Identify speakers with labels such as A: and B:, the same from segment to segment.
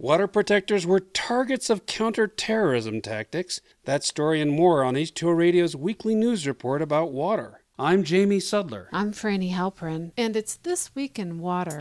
A: Water protectors were targets of counterterrorism tactics. That story and more on H2O Radio's weekly news report about water. I'm Jamie Sudler.
B: I'm Franny Halperin, and it's This Week in Water.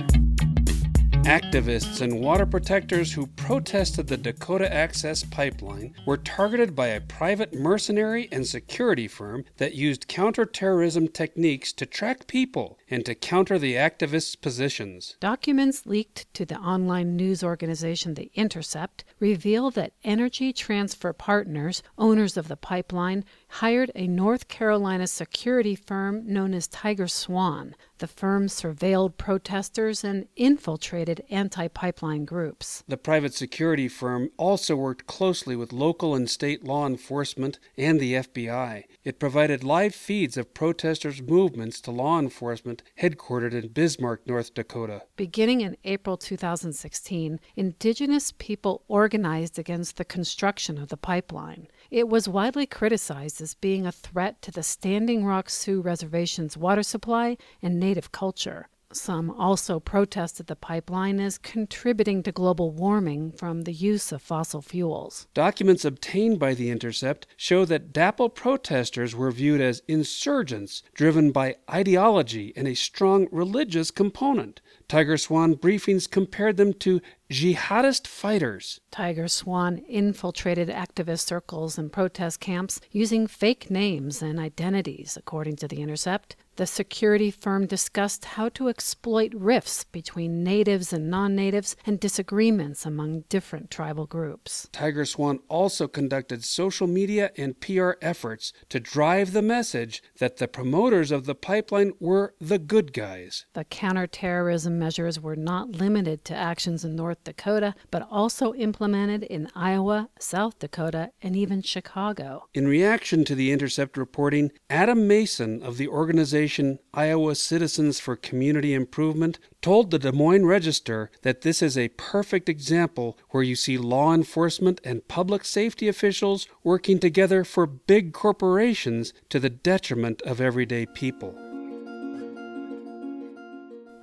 A: Activists and water protectors who protested the Dakota Access Pipeline were targeted by a private mercenary and security firm that used counterterrorism techniques to track people and to counter the activists' positions.
B: Documents leaked to the online news organization The Intercept reveal that Energy Transfer Partners, owners of the pipeline, hired a North Carolina security firm known as TigerSwan. The firm surveilled protesters and infiltrated anti pipeline groups.
A: The private security firm also worked closely with local and state law enforcement and the FBI. It provided live feeds of protesters' movements to law enforcement headquartered in Bismarck, North Dakota.
B: Beginning in April 2016, indigenous people organized against the construction of the pipeline. It was widely criticized as being a threat to the Standing Rock Sioux Reservation's water supply and native culture. Some also protested the pipeline as contributing to global warming from the use of fossil fuels.
A: Documents obtained by The Intercept show that DAPL protesters were viewed as insurgents driven by ideology and a strong religious component. TigerSwan briefings compared them to jihadist fighters.
B: TigerSwan infiltrated activist circles and protest camps using fake names and identities, according to The Intercept. The security firm discussed how to exploit rifts between natives and non natives and disagreements among different tribal groups.
A: TigerSwan also conducted social media and PR efforts to drive the message that the promoters of the pipeline were the good guys.
B: The counterterrorism measures were not limited to actions in North Dakota, but also implemented in Iowa, South Dakota, and even Chicago.
A: In reaction to the Intercept reporting, Adam Mason of the organization Iowa Citizens for Community Improvement told the Des Moines Register that this is a perfect example where you see law enforcement and public safety officials working together for big corporations to the detriment of everyday people.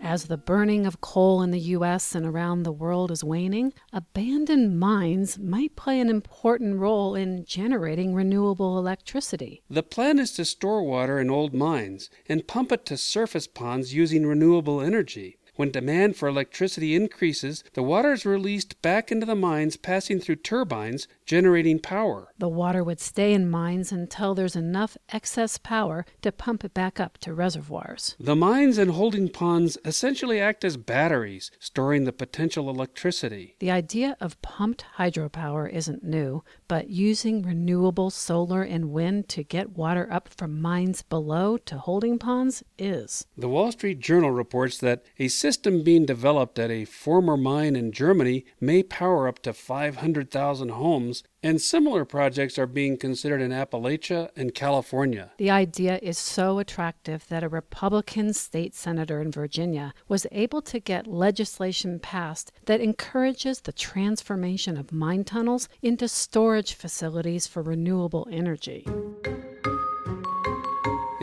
B: As the burning of coal in the U.S. and around the world is waning, abandoned mines might play an important role in generating renewable electricity.
A: The plan is to store water in old mines and pump it to surface ponds using renewable energy. When demand for electricity increases, the water is released back into the mines, passing through turbines, generating power.
B: The water would stay in mines until there's enough excess power to pump it back up to reservoirs.
A: The mines and holding ponds essentially act as batteries, storing the potential electricity.
B: The idea of pumped hydropower isn't new, but using renewable solar and wind to get water up from mines below to holding ponds is.
A: The Wall Street Journal reports that a system being developed at a former mine in Germany may power up to 500,000 homes, and similar projects are being considered in Appalachia and California.
B: The idea is so attractive that a Republican state senator in Virginia was able to get legislation passed that encourages the transformation of mine tunnels into storage facilities for renewable energy.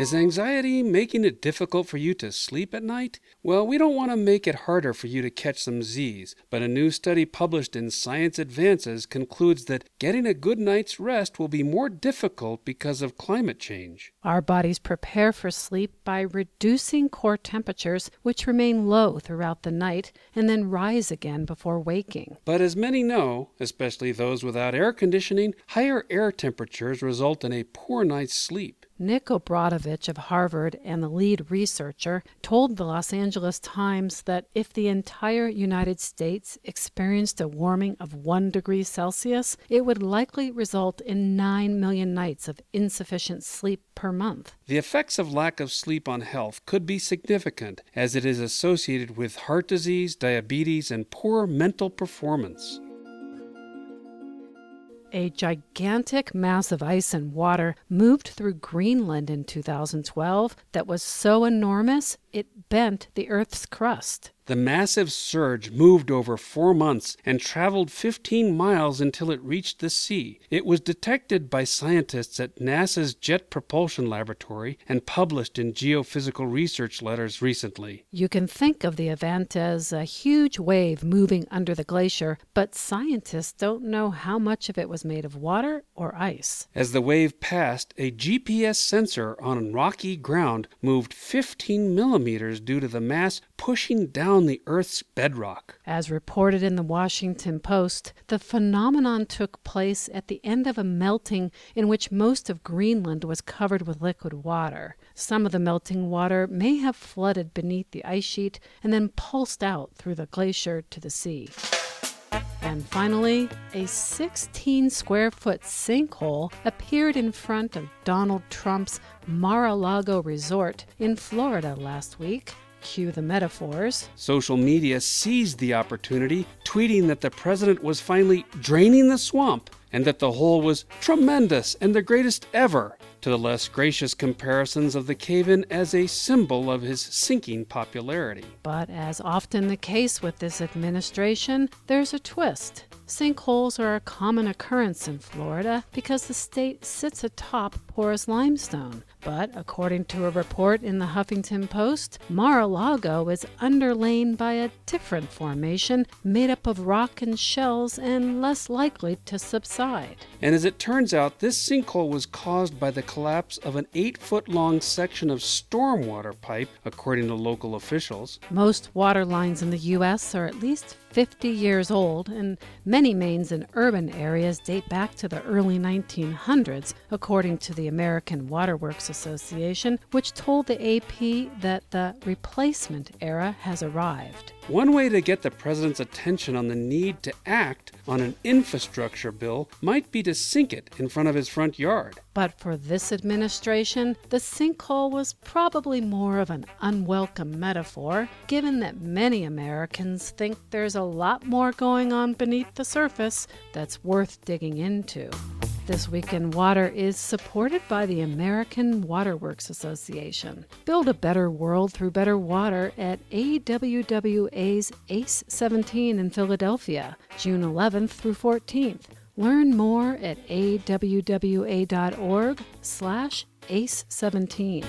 A: Is anxiety making it difficult for you to sleep at night? Well, we don't want to make it harder for you to catch some Z's, but a new study published in Science Advances concludes that getting a good night's rest will be more difficult because of climate change.
B: Our bodies prepare for sleep by reducing core temperatures, which remain low throughout the night and then rise again before waking.
A: But as many know, especially those without air conditioning, higher air temperatures result in a poor night's sleep.
B: Nick Obradovich of Harvard and the lead researcher told the Los Angeles Times that if the entire United States experienced a warming of 1 degree Celsius, it would likely result in 9 million nights of insufficient sleep per month.
A: The effects of lack of sleep on health could be significant, as it is associated with heart disease, diabetes, and poor mental performance.
B: A gigantic mass of ice and water moved through Greenland in 2012 that was so enormous it bent the Earth's crust.
A: The massive surge moved over four months and traveled 15 miles until it reached the sea. It was detected by scientists at NASA's Jet Propulsion Laboratory and published in Geophysical Research Letters recently.
B: You can think of the event as a huge wave moving under the glacier, but scientists don't know how much of it was made of water or ice.
A: As the wave passed, a GPS sensor on rocky ground moved 15 millimeters due to the mass pushing down the Earth's bedrock.
B: As reported in the Washington Post, the phenomenon took place at the end of a melting in which most of Greenland was covered with liquid water. Some of the melting water may have flooded beneath the ice sheet and then pulsed out through the glacier to the sea. And finally, a 16 square foot sinkhole appeared in front of Donald Trump's Mar a Lago resort in Florida last week. Cue the metaphors.
A: Social media seized the opportunity, tweeting that the president was finally draining the swamp and that the hole was tremendous and the greatest ever, to the less gracious comparisons of the cave in as a symbol of his sinking popularity.
B: But as often the case with this administration, there's a twist. Sinkholes are a common occurrence in Florida because the state sits atop porous limestone. But according to a report in the Huffington Post, Mar a Lago is underlain by a different formation made up of rock and shells and less likely to subside.
A: And as it turns out, this sinkhole was caused by the collapse of an eight foot long section of stormwater pipe, according to local officials.
B: Most water lines in the U.S. are at least 50 years old, and many mains in urban areas date back to the early 1900s, according to the American Water Works Association, which told the AP that the replacement era has arrived.
A: One way to get the president's attention on the need to act on an infrastructure bill might be to sink it in front of his front yard.
B: But for this administration, the sinkhole was probably more of an unwelcome metaphor, given that many Americans think there's a lot more going on beneath the surface that's worth digging into. This Week in Water is supported by the American Water Works Association. Build a better world through better water at AWWA's ACE 17 in Philadelphia, June 11th through 14th. Learn more at awwa.org slash ACE 17.